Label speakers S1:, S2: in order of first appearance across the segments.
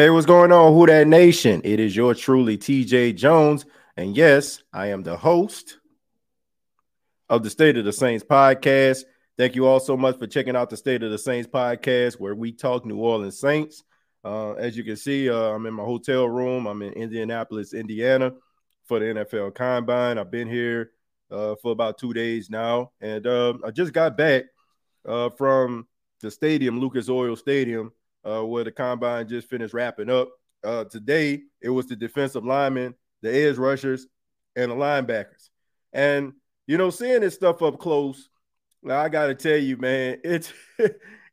S1: Hey, what's going on, Who That Nation? It is your truly TJ Jones. And yes, I am the host of the State of the Saints podcast. Thank you all so much for checking out the State of the Saints podcast, where we talk New Orleans Saints. Uh, as you can see, uh, I'm in my hotel room. I'm in Indianapolis, Indiana for the NFL Combine. I've been here uh, for about two days now. And uh, I just got back uh, from the stadium, Lucas Oil Stadium, uh, where the combine just finished wrapping up. Uh, today, it was the defensive linemen, the edge rushers, and the linebackers. And you know, seeing this stuff up close, I got to tell you, man, it's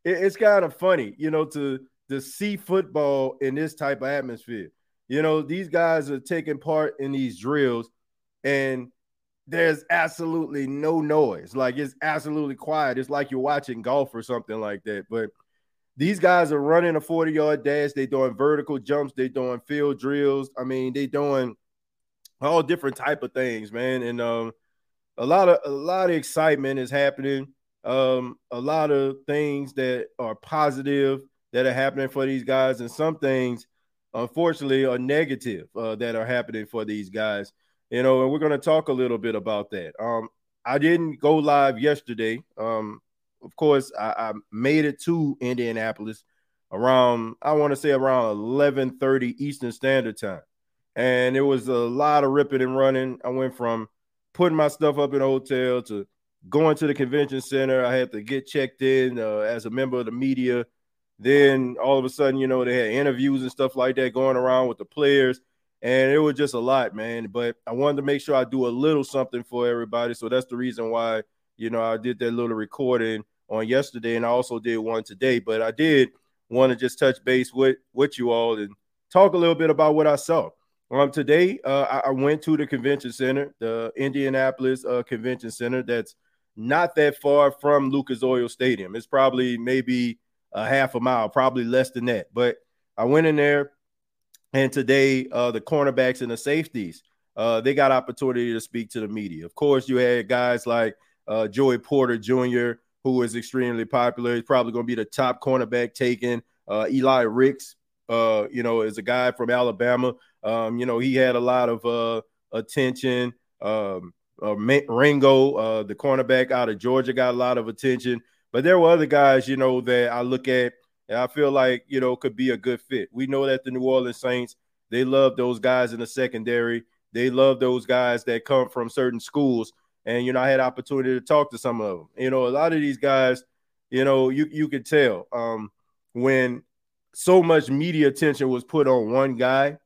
S1: it's kind of funny, you know, to to see football in this type of atmosphere. You know, these guys are taking part in these drills, and there's absolutely no noise. Like it's absolutely quiet. It's like you're watching golf or something like that. But these guys are running a 40 yard dash. They're doing vertical jumps. They're doing field drills. I mean, they're doing all different type of things, man. And um, a lot of a lot of excitement is happening. Um, a lot of things that are positive that are happening for these guys, and some things, unfortunately, are negative uh, that are happening for these guys. You know, and we're going to talk a little bit about that. Um, I didn't go live yesterday. Um, of course, I, I made it to Indianapolis around I want to say around 11:30 Eastern Standard Time. And it was a lot of ripping and running. I went from putting my stuff up in a hotel to going to the convention center. I had to get checked in uh, as a member of the media. Then all of a sudden, you know, they had interviews and stuff like that going around with the players. And it was just a lot, man. But I wanted to make sure I do a little something for everybody. So that's the reason why you know, I did that little recording on yesterday, and I also did one today. But I did want to just touch base with with you all and talk a little bit about what I saw. Um, today, uh, I, I, went to the convention center, the Indianapolis uh, Convention Center. That's not that far from Lucas Oil Stadium. It's probably maybe a half a mile, probably less than that. But I went in there, and today, uh, the cornerbacks and the safeties, uh, they got opportunity to speak to the media. Of course, you had guys like uh, Joey Porter Jr., who is extremely popular. He's probably going to be the top cornerback taken. Uh, Eli Ricks, uh, you know, is a guy from Alabama. Um, you know, he had a lot of uh, attention. Um, uh, Ringo, uh, the cornerback out of Georgia, got a lot of attention. But there were other guys, you know, that I look at and I feel like, you know, could be a good fit. We know that the New Orleans Saints, they love those guys in the secondary. They love those guys that come from certain schools and you know I had opportunity to talk to some of them. You know, a lot of these guys, you know, you you could tell um, when so much media attention was put on one guy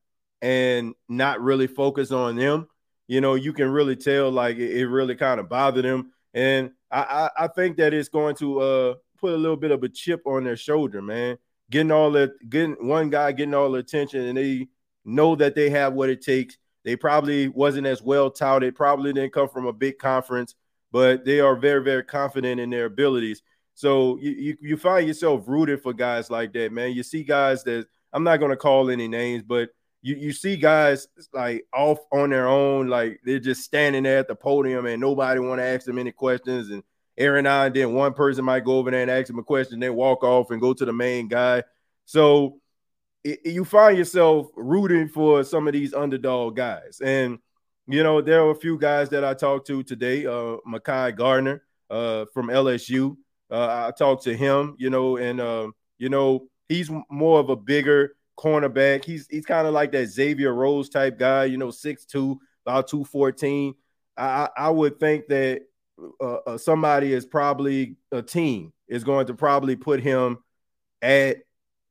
S1: and not really focus on them. You know, you can really tell like it, it really kind of bothered them, and I, I, I think that it's going to uh put a little bit of a chip on their shoulder, man. Getting all that, getting one guy getting all the attention, and they know that they have what it takes they probably wasn't as well touted, probably didn't come from a big conference, but they are very, very confident in their abilities. So you, you, you find yourself rooted for guys like that, man. You see guys that I'm not going to call any names, but you, you see guys like off on their own, like they're just standing there at the podium and nobody want to ask them any questions. And Aaron I and then one person might go over there and ask them a question, then walk off and go to the main guy. So it, you find yourself rooting for some of these underdog guys. And, you know, there are a few guys that I talked to today. Uh, Mekhi Garner uh, from LSU. Uh, I talked to him, you know, and, uh, you know, he's more of a bigger cornerback. He's he's kind of like that Xavier Rhodes type guy, you know, 6'2, about 214. I, I would think that uh, uh, somebody is probably a team is going to probably put him at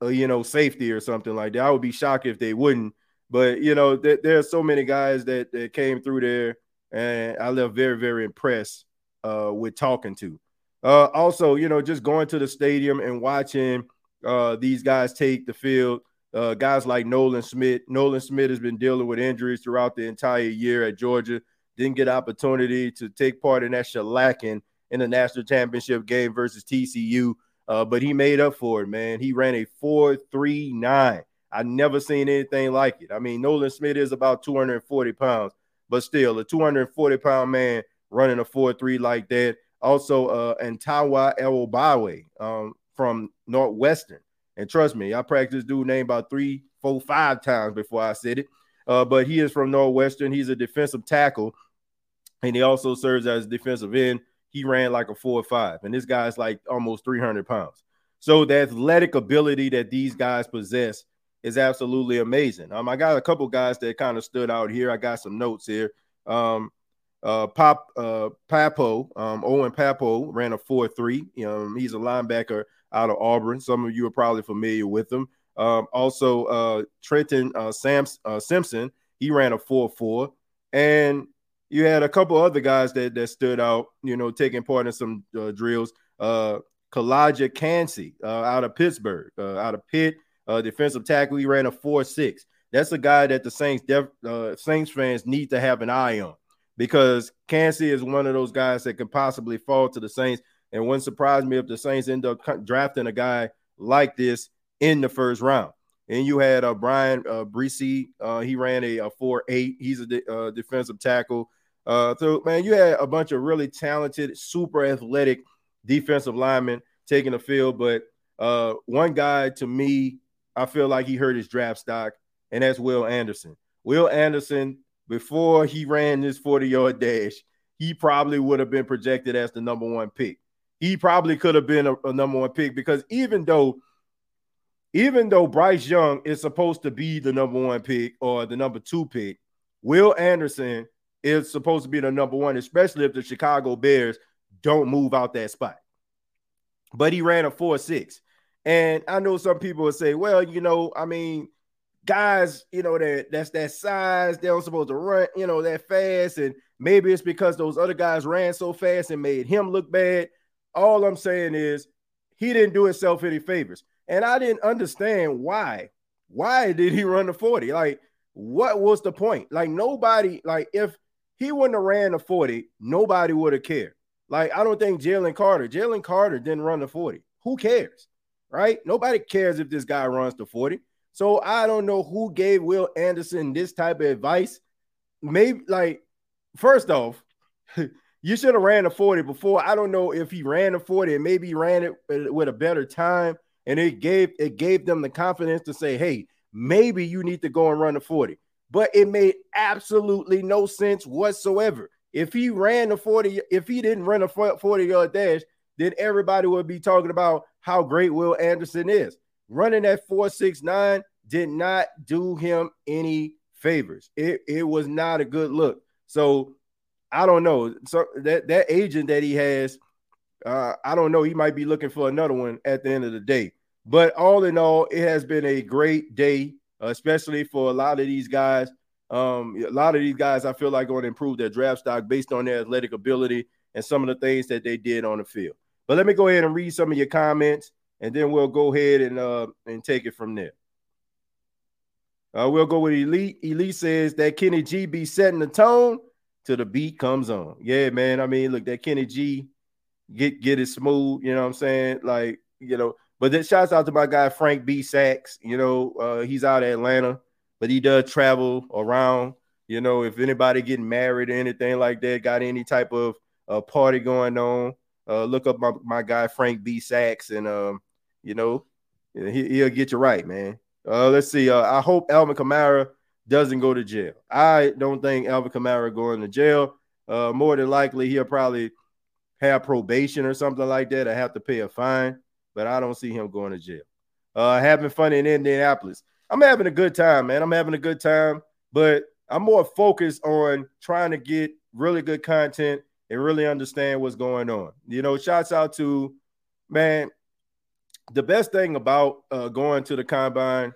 S1: uh, you know, safety or something like that. I would be shocked if they wouldn't. But you know, th- there are so many guys that, that came through there, and I left very, very impressed uh, with talking to. Uh, also, you know, just going to the stadium and watching uh, these guys take the field. Uh, guys like Nolan Smith. Nolan Smith has been dealing with injuries throughout the entire year at Georgia. Didn't get opportunity to take part in that shellacking in the national championship game versus TCU. Uh, but he made up for it, man. He ran a 4.39. I never seen anything like it. I mean, Nolan Smith is about 240 pounds, but still, a 240 pound man running a 4.3 like that. Also, uh, Antawa Ewobawe um, from Northwestern. And trust me, I practiced dude name about three, four, five times before I said it. Uh, but he is from Northwestern. He's a defensive tackle, and he also serves as defensive end. He ran like a four or five, and this guy's like almost 300 pounds. So the athletic ability that these guys possess is absolutely amazing. Um, I got a couple guys that kind of stood out here. I got some notes here. Um, uh, Pop uh, Pappoe, um, Owen Pappoe ran a 4-3. Um, he's a linebacker out of Auburn. Some of you are probably familiar with him. Um, also, uh, Trenton uh, Sams, uh, Simpson, he ran a 4-4. And you had a couple other guys that, that stood out, you know, taking part in some uh, drills. Uh, Calijah Kancey uh, out of Pittsburgh, uh, out of Pitt, uh, defensive tackle. He ran a 4-6. That's a guy that the Saints def, uh, Saints fans need to have an eye on because Kancey is one of those guys that could possibly fall to the Saints. And wouldn't surprise me if the Saints end up drafting a guy like this in the first round. And you had uh, Bryan uh, Bresee. Uh, he ran a, a 4-8. He's a de- defensive tackle. Uh, so, man, you had a bunch of really talented, super athletic defensive linemen taking the field. But uh, one guy, to me, I feel like he hurt his draft stock, and that's Will Anderson. Will Anderson, before he ran this 40 yard dash, he probably would have been projected as the number one pick. He probably could have been a, a number one pick because even though even though Bryce Young is supposed to be the number one pick or the number two pick, Will Anderson is supposed to be the number one, especially if the Chicago Bears don't move out that spot. But he ran a 4 6. And I know some people would say, well, you know, I mean, guys, you know, that that's that size, they don't supposed to run, you know, that fast. And maybe it's because those other guys ran so fast and made him look bad. All I'm saying is he didn't do himself any favors. And I didn't understand why. Why did he run the 40? Like, what was the point? Like, nobody, like, if he wouldn't have ran the 40, nobody would have cared. Like, I don't think Jalen Carter, Jalen Carter didn't run the 40. Who cares? Right? Nobody cares if this guy runs the 40. So I don't know who gave Will Anderson this type of advice. Maybe like first off, you should have ran the 40 before. I don't know if he ran the 40 and maybe ran it with a better time. And it gave it gave them the confidence to say, hey, maybe you need to go and run the 40. But it made absolutely no sense whatsoever. If he ran the 40, if he didn't run a 40 yard dash, then everybody would be talking about how great Will Anderson is. Running that 469 did not do him any favors. It, it was not a good look. So I don't know. So that, that agent that he has, uh, I don't know. He might be looking for another one at the end of the day. But all in all, it has been a great day, especially for a lot of these guys um, a lot of these guys, I feel like, going to improve their draft stock based on their athletic ability and some of the things that they did on the field. But let me go ahead and read some of your comments, and then we'll go ahead and uh, and take it from there. Uh, we'll go with Elite. Elite says that Kenny G be setting the tone till the beat comes on. Yeah, man. I mean, look, that Kenny G get get it smooth. You know what I'm saying? Like, you know. But then shouts out to my guy Frank B. Sachs. You know, uh, he's out of Atlanta but he does travel around. You know, if anybody getting married or anything like that, got any type of uh, party going on, uh, look up my, my guy Frank B. Sachs, and um, you know, he, will get you right, man. Uh, let's see. Uh, I hope Alvin Kamara doesn't go to jail. I don't think Alvin Kamara going to jail. Uh, more than likely, he'll probably have probation or something like that. I have to pay a fine, but I don't see him going to jail. Uh, having fun in Indianapolis. I'm having a good time, man. I'm having a good time, but I'm more focused on trying to get really good content and really understand what's going on. You know, shouts out to man. The best thing about uh, going to the combine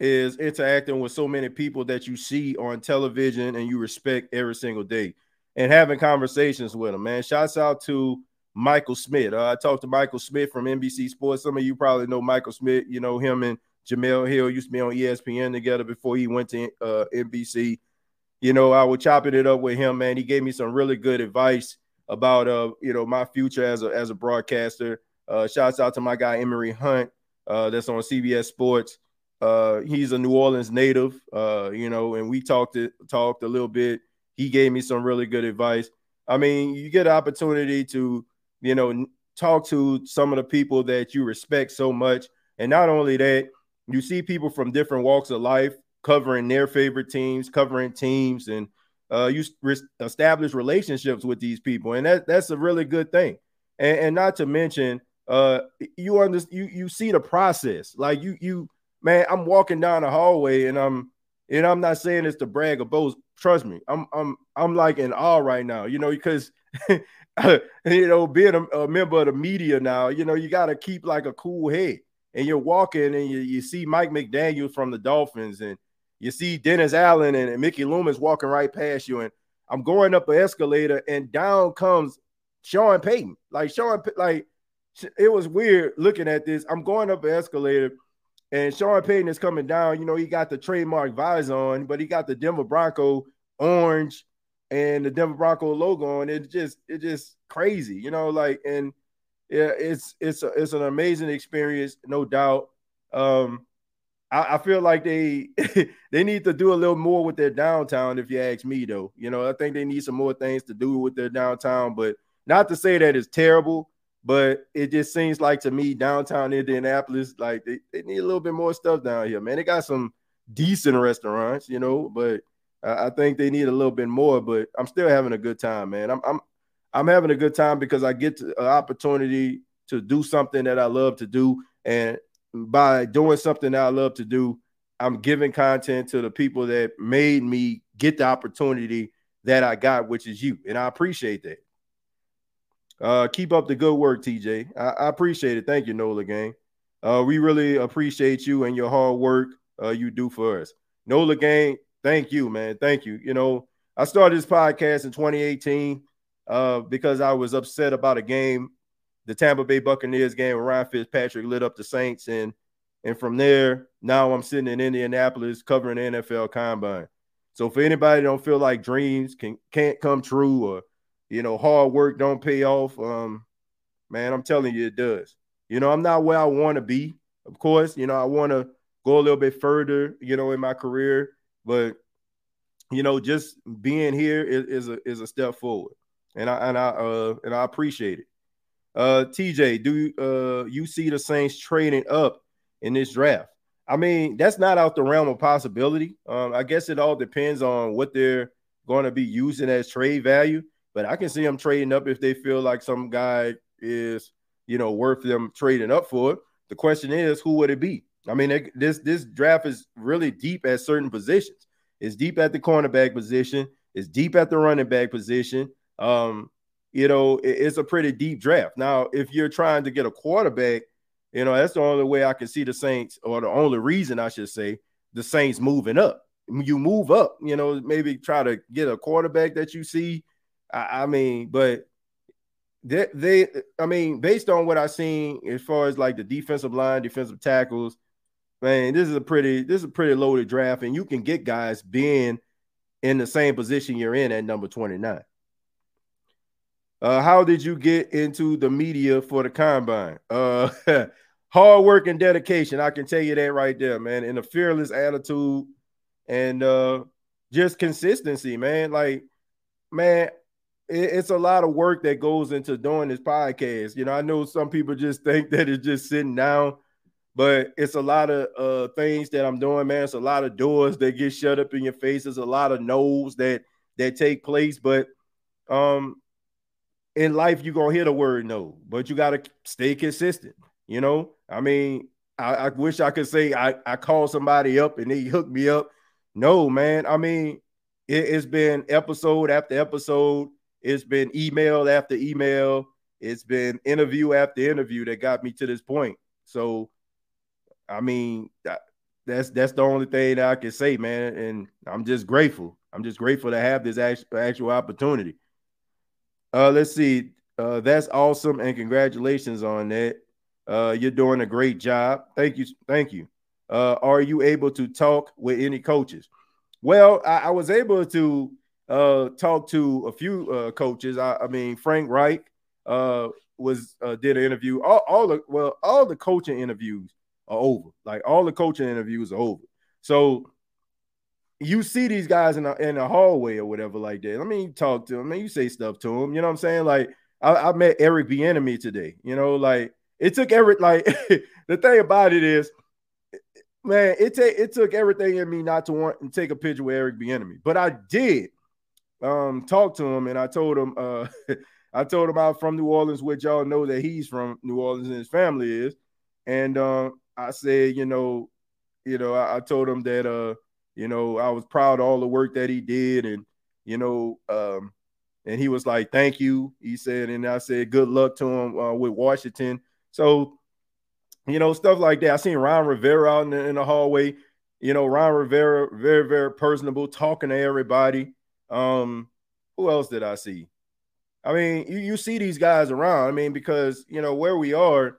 S1: is interacting with so many people that you see on television and you respect every single day and having conversations with them, man. Shouts out to Michael Smith. Uh, I talked to Michael Smith from NBC Sports. Some of you probably know Michael Smith. You know him and Jemele Hill used to be on ESPN together before he went to uh, NBC. You know, I was chopping it up with him, man. He gave me some really good advice about uh, you know, my future as a as a broadcaster. Uh, shouts out to my guy Emory Hunt, uh, that's on CBS Sports. Uh, he's a New Orleans native, uh, you know, and we talked it, talked a little bit. He gave me some really good advice. I mean, you get an opportunity to, you know, talk to some of the people that you respect so much And not only that, you see people from different walks of life covering their favorite teams, covering teams, and uh, you re- establish relationships with these people, and that that's a really good thing. And, and not to mention, uh, you under you you see the process. Like you you man, I'm walking down the hallway, and I'm and I'm not saying this to brag or boast. Trust me, I'm I'm I'm like in awe right now. You know because. you know, being a, a member of the media now, you know, you got to keep like a cool head and you're walking and you, you see Mike McDaniel from the Dolphins and you see Dennis Allen and, and Mickey Loomis walking right past you. And I'm going up an escalator and down comes Sean Payton. Like Sean, like it was weird looking at this. I'm going up an escalator and Sean Payton is coming down. You know, he got the trademark visor on, but he got the Denver Bronco orange and the Denver Bronco logo on. It just, it just crazy, you know, like, and yeah, it's it's a, it's an amazing experience, no doubt. Um, I, I feel like they they need to do a little more with their downtown. If you ask me, though, you know, I think they need some more things to do with their downtown. But not to say that it's terrible, but it just seems like to me downtown Indianapolis, like they, they need a little bit more stuff down here, man. They got some decent restaurants, you know, but I, think they need a little bit more. But I'm still having a good time, man. I'm I'm I'm having a good time because I get an opportunity to do something that I love to do. And by doing something that I love to do, I'm giving content to the people that made me get the opportunity that I got, which is you. And I appreciate that. Uh, keep up the good work, TJ. I, I appreciate it. Thank you, Nola Gang. Uh, we really appreciate you and your hard work uh, you do for us. Nola Gang, thank you, man. Thank you. You know, I started this podcast in 2018 uh, because I was upset about a game, the Tampa Bay Buccaneers game where Ryan Fitzpatrick lit up the Saints. And and from there, now I'm sitting in Indianapolis covering the NFL combine. So for anybody don't feel like dreams can can't come true or you know hard work don't pay off, um, man, I'm telling you it does. You know, I'm not where I want to be. Of course, you know, I want to go a little bit further, you know, in my career, but you know, just being here is, is a is a step forward and I and I uh and I appreciate it. Uh, TJ, do uh you see the Saints trading up in this draft? I mean, that's not out the realm of possibility. Um, I guess it all depends on what they're going to be using as trade value. But I can see them trading up if they feel like some guy is, you know, worth them trading up for. The question is, who would it be? I mean, this this draft is really deep at certain positions. It's deep at the cornerback position. It's deep at the running back position. Um, you know, it, it's a pretty deep draft. Now, if you're trying to get a quarterback, you know, that's the only way I can see the Saints, or the only reason I should say the Saints moving up. You move up, you know, maybe try to get a quarterback that you see. I, I mean, but they, they, I mean, based on what I've seen as far as like the defensive line, defensive tackles, man, this is a pretty, this is a pretty loaded draft, and you can get guys being in the same position you're in at number 29. Uh, how did you get into the media for the combine? Uh, hard work and dedication. I can tell you that right there, man. And a fearless attitude and uh, just consistency, man. Like, man, it, it's a lot of work that goes into doing this podcast. You know, I know some people just think that it's just sitting down, but it's a lot of uh, things that I'm doing, man. It's a lot of doors that get shut up in your face. There's a lot of no's that that take place, but um in life you're gonna hear the word no, but you gotta stay consistent. You know, I mean, I, I wish I could say I, I called somebody up and they hooked me up. No, man. I mean, it, has been episode after episode, it's been email after email, it's been interview after interview that got me to this point. So, I mean, that, that's that's the only thing that I can say, man. And I'm just grateful. I'm just grateful to have this actual, opportunity. Uh, let's see. Uh, that's awesome, and congratulations on that. Uh, you're doing a great job. Thank you. Thank you. Uh, are you able to talk with any coaches? Well, I, I was able to uh, talk to a few uh, coaches. I, I, mean, Frank Reich was did an interview. All, all, the well, all the coaching interviews are over. Like all the coaching interviews are over. So you see these guys in the in the hallway or whatever like that. I mean, you talk to them, I mean, you say stuff to them. You know what I'm saying? Like I, I met Eric Bieniemy today. You know, like it took every like the thing about it is, man, it take it took everything in me not to want to take a picture with Eric Bieniemy, but I did um talk to him and I told him uh I told him I'm from New Orleans, which y'all know that he's from New Orleans and his family is, and um I said, you know, you know, I, I told him that uh, you know, I was proud of all the work that he did, and you know, um, and he was like, "Thank you," he said, and I said, "Good luck to him uh, with Washington." So, you know, stuff like that. I seen Ron Rivera out in the, in the hallway. You know, Ron Rivera, very, very personable, talking to everybody. Um, who else did I see? I mean, you, you see these guys around. I mean, because you know where we are.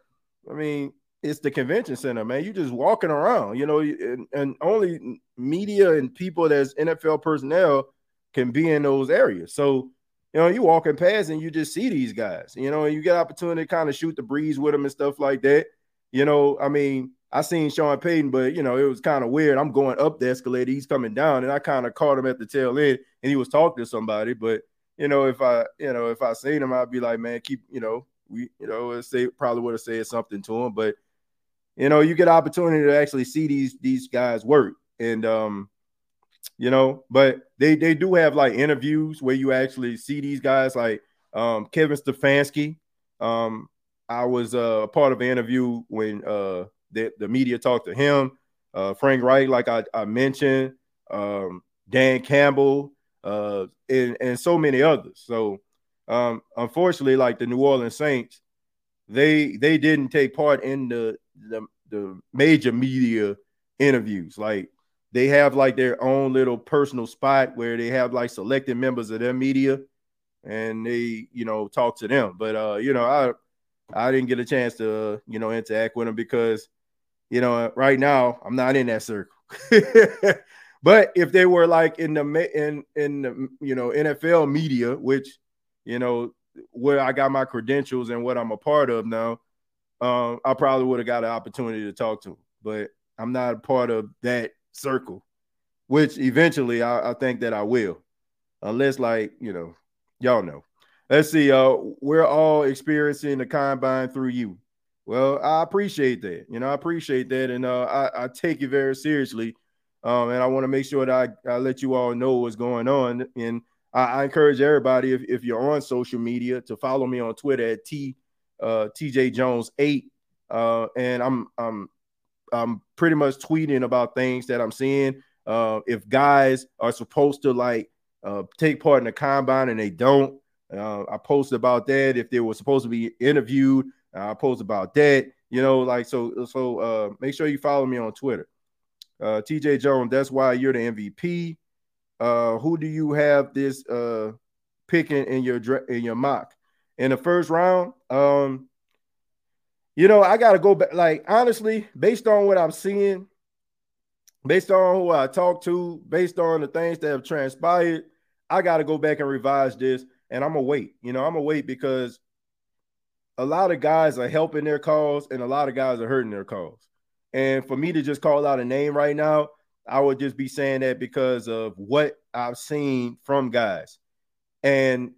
S1: I mean, it's the convention center, man. You just walking around, you know, and, and, only media and people that's NFL personnel can be in those areas. So, you know, you walking past and you just see these guys, you know, and you get opportunity to kind of shoot the breeze with them and stuff like that. You know, I mean, I seen Sean Payton, but you know, it was kind of weird. I'm going up the escalator, he's coming down, and I kind of caught him at the tail end, and he was talking to somebody. But you know, if I, you know, if I seen him, I'd be like, man, keep, you know, we, you know, say probably would have said something to him, but you know, you get opportunity to actually see these these guys work. And um, you know, but they they do have like interviews where you actually see these guys like um Kevin Stefanski. Um, I was uh, a part of an interview when uh the, the media talked to him, uh Frank Reich, like I, I mentioned, um, Dan Campbell, uh, and, and so many others. So um, unfortunately, like the New Orleans Saints, they they didn't take part in the the, the major media interviews. Like they have like their own little personal spot where they have like selected members of their media and they, you know, talk to them. But uh, you know, I I didn't get a chance to, you know, interact with them because, you know, right now I'm not in that circle. but if they were like in the in in the you know NFL media, which you know where I got my credentials and what I'm a part of now, um, I probably would have got an opportunity to talk to him, but I'm not a part of that circle, which eventually I, I think that I will, unless like you know, y'all know. Let's see. Uh, we're all experiencing the combine through you. Well, I appreciate that. You know, I appreciate that, and uh, I, I take it very seriously. Um, and I want to make sure that I, I let you all know what's going on. And I, I encourage everybody, if, if you're on social media, to follow me on Twitter at T uh, TJ Jones eight, uh, and I'm I'm I'm pretty much tweeting about things that I'm seeing. Uh, if guys are supposed to like uh, take part in the combine and they don't, uh, I post about that. If they were supposed to be interviewed, I post about that. You know, like so. So uh, make sure you follow me on Twitter. Uh, TJ Jones, that's why you're the MVP. Uh, who do you have this uh, picking in your in your mock? in the first round. Um, you know, I got to go back. Like, honestly, based on what I'm seeing, based on who I talked to, based on the things that have transpired, I got to go back and revise this. And I'm to wait. You know, I'm to wait because a lot of guys are helping their cause and a lot of guys are hurting their cause. And for me to just call out a name right now, I would just be saying that because of what I've seen from guys. And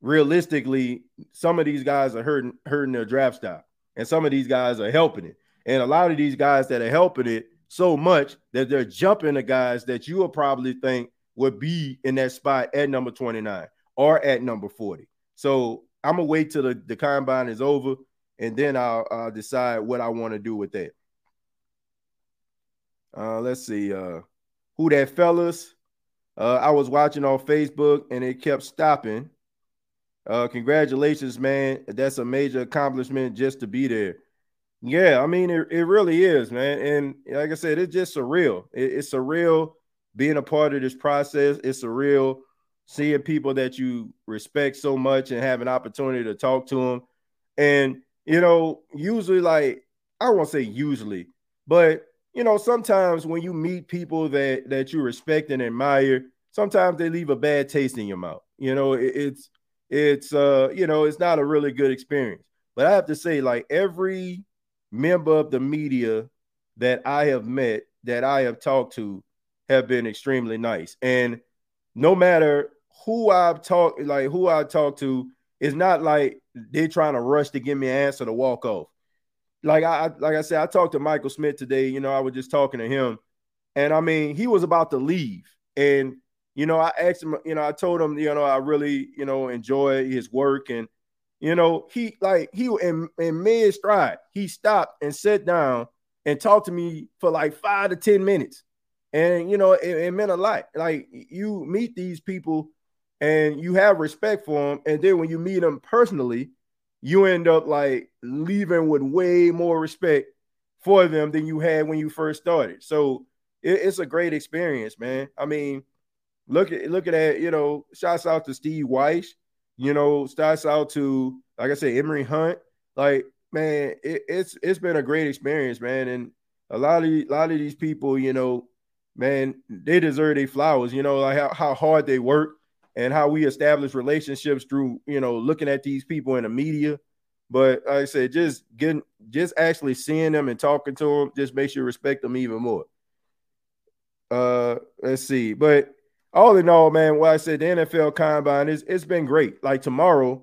S1: realistically, some of these guys are hurting hurting their draft stock, and some of these guys are helping it. And a lot of these guys that are helping it so much that they're jumping the guys that you will probably think would be in that spot at number 29 or at number 40. So I'm gonna wait till the, the combine is over and then I'll, I'll decide what I want to do with that. Uh, let's see. Uh, who that fellas? Uh, I was watching on Facebook and it kept stopping. Uh, congratulations, man. That's a major accomplishment just to be there. Yeah, I mean, it, it really is, man. And like I said, it's just surreal. It, it's surreal being a part of this process. It's surreal seeing people that you respect so much and have an opportunity to talk to them. And, you know, usually, like, I won't say usually, but, you know, sometimes when you meet people that, that you respect and admire, sometimes they leave a bad taste in your mouth. You know, it, it's, it's uh you know it's not a really good experience. But i have to say like every member of the media that i have met that i have talked to have been extremely nice. And no matter who i've talked like who i talked to it's not like they're trying to rush to give me an answer to walk off like I like I said, I talked to Michael Smith today. You know, I was just talking to him, and I mean, he was about to leave, and you know, I asked him. You know, I told him, you know, I really, you know, enjoy his work, and you know, he like he in in mid stride, he stopped and sat down and talked to me for like five to ten minutes, and you know, it, it meant a lot. Like you meet these people, and you have respect for them, and then when you meet them personally you end up like leaving with way more respect for them than you had when you first started. So it, it's a great experience, man. I mean, look at look at that, you know, shouts out to Steve Weiss, you know, shouts out to like I said, Emory Hunt. Like, man, it, it's it's been a great experience, man. And a lot of a lot of these people, you know, man, they deserve their flowers, you know, like how, how hard they work and how we establish relationships through you know looking at these people in the media. But like I said, just getting just actually seeing them and talking to them just makes you respect them even more. Uh, let's see, but all in all, man, what I said, the NFL Combine is it's been great. Like tomorrow,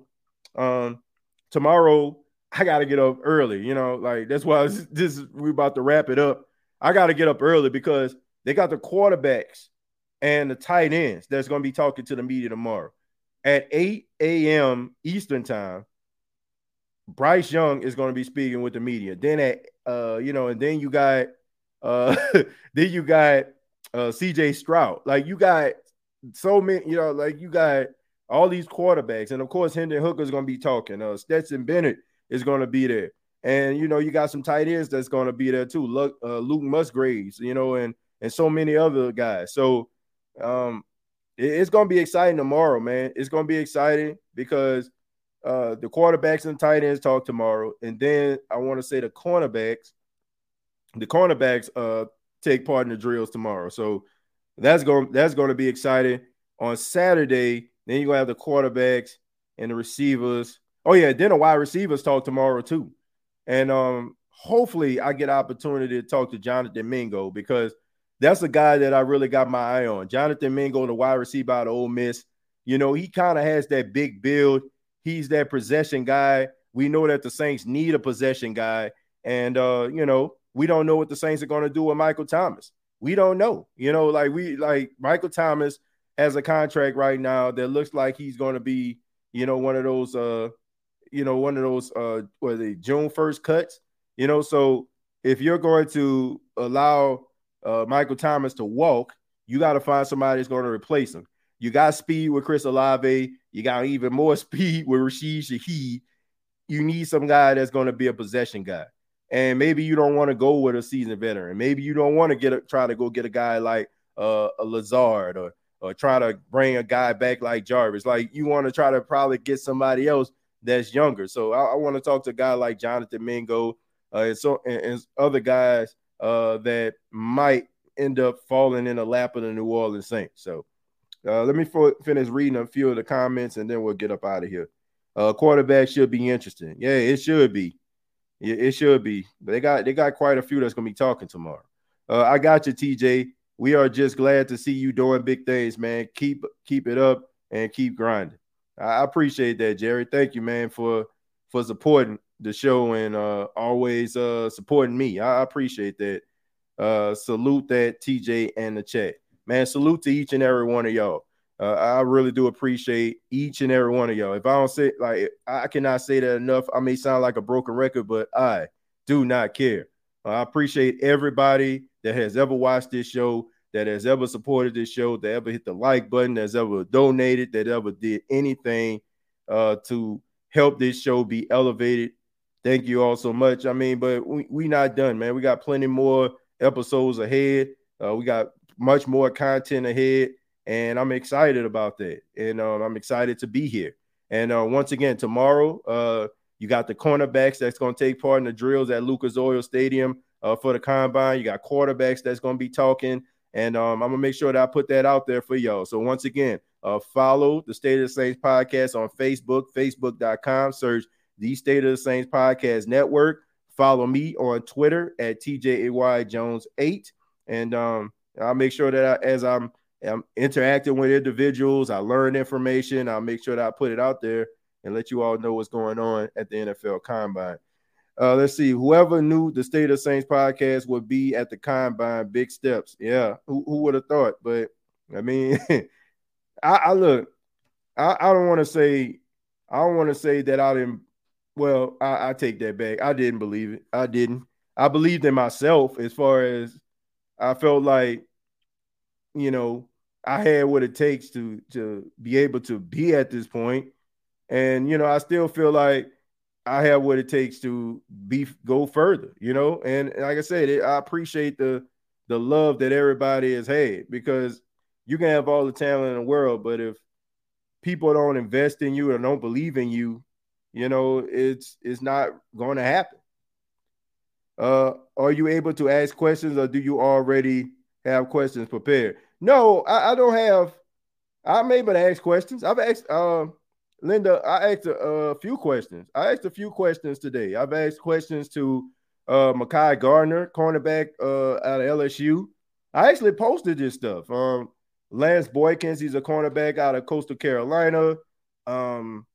S1: um, tomorrow I got to get up early. You know, like that's why this, we about to wrap it up. I got to get up early because they got the quarterbacks and the tight ends that's going to be talking to the media tomorrow at 8 a.m. Eastern time. Bryce Young is going to be speaking with the media. Then at uh, you know, and then you got uh then you got uh CJ Stroud. Like you got so many, you know, like you got all these quarterbacks, and of course Hendon Hooker is going to be talking. Uh Stetson Bennett is going to be there. And you know, you got some tight ends that's going to be there too. Luke, uh, Luke Musgraves, you know, and and so many other guys. So um, it, it's to be exciting tomorrow, man. It's to be exciting because uh, the quarterbacks and tight ends talk tomorrow, and then I want to say the cornerbacks, the cornerbacks uh take part in the drills tomorrow. So that's going that's going to be exciting. On Saturday, then you're gonna have the quarterbacks and the receivers. Oh yeah, then the wide receivers talk tomorrow too. And um hopefully I get opportunity to talk to Jonathan Mingo because that's a guy that I really got my eye on. Jonathan Mingo, the wide receiver out of Ole Miss. You know, he kind of has that big build. He's that possession guy. We know that the Saints need a possession guy. And uh, you know, we don't know what the Saints are going to do with Michael Thomas. We don't know. You know, like we like Michael Thomas has a contract right now that looks like he's going to be, you know, one of those uh, you know, one of those uh what the June 1st cuts, you know, so if you're going to allow uh, Michael Thomas to walk, you got to find somebody that's going to replace him. You got speed with Chris Olave. You got even more speed with Rashid Shaheed. You need some guy that's going to be a possession guy. And maybe you don't want to go with a seasoned veteran. Maybe you don't want to get a, try to go get a guy like uh, a Lazard or or try to bring a guy back like Jarvis. Like you want to try to probably get somebody else that's younger. So I, I want to talk to a guy like Jonathan Mingo uh, and so and, and other guys uh, that might end up falling in the lap of the New Orleans Saints. So uh, let me finish reading a few of the comments and then we'll get up out of here. Uh, quarterback should be interesting. Yeah, it should be. It, it should be. But they got they got quite a few that's gonna be talking tomorrow. Uh, I got you, TJ. We are just glad to see you doing big things, man. Keep keep it up and keep grinding. I appreciate that, Jerry. Thank you, man, for for supporting the show and uh, always uh, supporting me. I appreciate that. Uh, salute that TJ and the chat, man. Salute to each and every one of y'all. Uh, I really do appreciate each and every one of y'all. If I don't say like I cannot say that enough, I may sound like a broken record, but I do not care. I appreciate everybody that has ever watched this show, that has ever supported this show, that ever hit the like button, that's ever donated, that ever did anything uh, to help this show be elevated thank you all so much. I mean, but we we not done, man. We got plenty more episodes ahead. Uh, we got much more content ahead, and I'm excited about that. And um, I'm excited to be here. And uh, once again, tomorrow, uh, you got the cornerbacks that's going to take part in the drills at Lucas Oil Stadium uh, for the combine. You got quarterbacks that's going to be talking. And um, I'm gonna make sure that I put that out there for y'all. So once again, uh, follow the State of the Saints podcast on Facebook, facebook.com, search the State of the Saints Podcast Network. Follow me on Twitter at TJAY Jones 8. And um, I'll make sure that I, as I'm, I'm interacting with individuals, I learn information. I'll make sure that I put it out there and let you all know what's going on at the NFL Combine. Uh, let's see. Whoever knew the State of Saints podcast would be at the combine, big steps. Yeah, who, who would have thought? But I mean, I, I, look. I, I don't want to say. I don't want to say that I didn't. Well, I, I take that back. I didn't believe it. I didn't. I believed in myself as far as I felt like, you know, I had what it takes to to be able to be at this point. and you know, I still feel like I have what it takes to be go further, you know. And like I said, it, I appreciate the the love that everybody has had because you can have all the talent in the world, but if people don't invest in you or don't believe in you, you know, it's it's not going to happen. Uh, are you able to ask questions, or do you already have questions prepared? No, I, I don't have. I'm able to ask questions. I've asked. Uh, Linda, I asked a, a, few questions. I asked a few questions today. I've asked questions to uh Mekhi Garner, cornerback uh out of LSU. I actually posted this stuff. Um Lance Boykins, he's a cornerback out of Coastal Carolina. Um,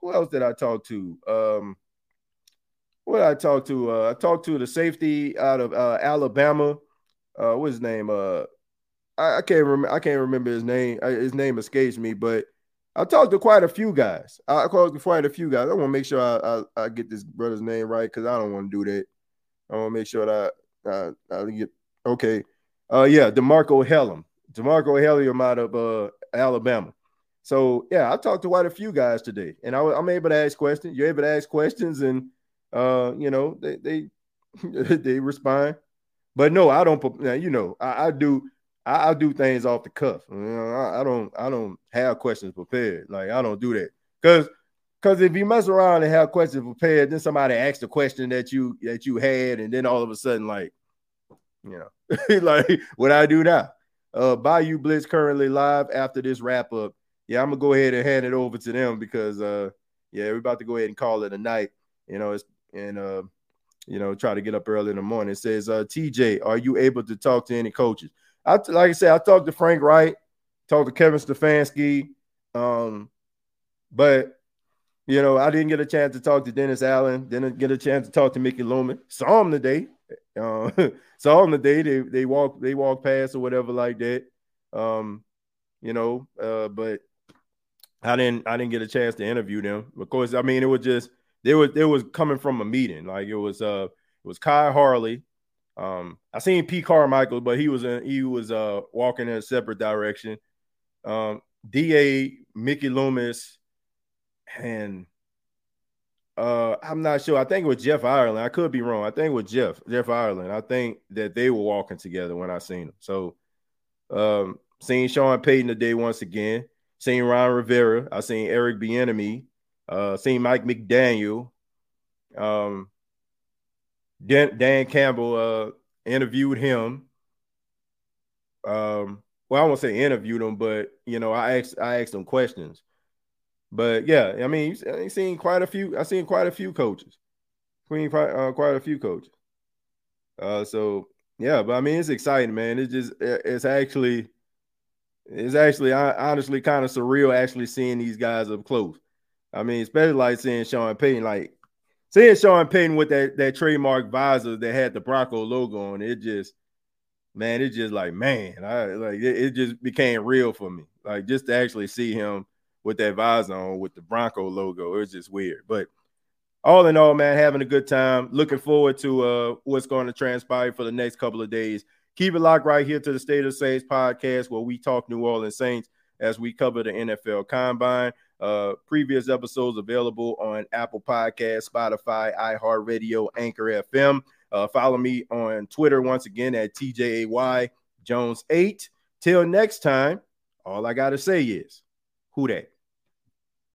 S1: who else did I talk to? Um, what did I talk to? Uh, I talked to the safety out of uh, Alabama. Uh, what's his name? Uh, I, I can't remember. I can't remember his name. I, his name escapes me, but I talked to quite a few guys. I talked to quite a few guys. I want to make sure I, I, I, get this brother's name right because I don't want to do that. I want to make sure that I, I, I get okay. Uh, yeah, Demarco Hellum, Demarco Hellum out of uh, Alabama. So yeah, I talked to quite a few guys today, and I, am able to ask questions. You're able to ask questions, and uh, you know they they they respond. But no, I don't. You know, I, I do. I, I do things off the cuff. You know, I, I, don't I don't have questions prepared. Like I don't do that because because if you mess around and have questions prepared, then somebody asks the question that you that you had, and then all of a sudden, like you know, like what I do now. Uh, Bayou Blitz currently live after this wrap up. Yeah, I'm gonna go ahead and hand it over to them because uh, yeah, we're about to go ahead and call it a night. You know, it's and uh, you know, try to get up early in the morning. It says, uh, TJ, are you able to talk to any coaches? I like I said, I talked to Frank Reich, talked to Kevin Stefanski, um, but you know, I didn't get a chance to talk to Dennis Allen, didn't get a chance to talk to Mickey Loomis. Saw him today. Uh, saw him today. They they walk they walk past or whatever like that. Um, you know, uh, but I didn't I didn't get a chance to interview them. Of course, I mean it was just they was it was coming from a meeting. Like it was uh it was Khai Harley, um, I seen P. Carmichael, but he was in, he was uh walking in a separate direction. Um, Da Mickey Loomis and uh I'm not sure. I think it was Jeff Ireland. I could be wrong. I think it was Jeff, Jeff Ireland. I think that they were walking together when I seen them. So um seen Sean Payton today once again, seen Ron Rivera, I seen Eric Bieniemy, uh seen Mike McDaniel. Um Dan, Dan Campbell uh, interviewed him. Um, well, I won't say interviewed him, but you know, I asked I asked him questions. But yeah, I mean, I've seen quite a few. I've seen quite a few coaches, uh, quite a few coaches. Uh, so yeah, but I mean, it's exciting, man. It's just it's actually it's actually honestly kind of surreal actually seeing these guys up close. I mean, especially like seeing Sean Payton. Like seeing Sean Payton with that that trademark visor that had the Bronco logo on it, just man, it just like man, I like it, it, just became real for me. Like just to actually see him with that visor on with the Bronco logo, it was just weird. But all in all, man, having a good time. Looking forward to uh what's going to transpire for the next couple of days. Keep it locked right here to the State of Saints podcast where we talk New Orleans Saints as we cover the NFL Combine. Uh, previous episodes available on Apple Podcast, Spotify, iHeartRadio, Anchor FM. Uh, follow me on Twitter once again at TJAY Jones 8. Till next time, all I got to say is, who that?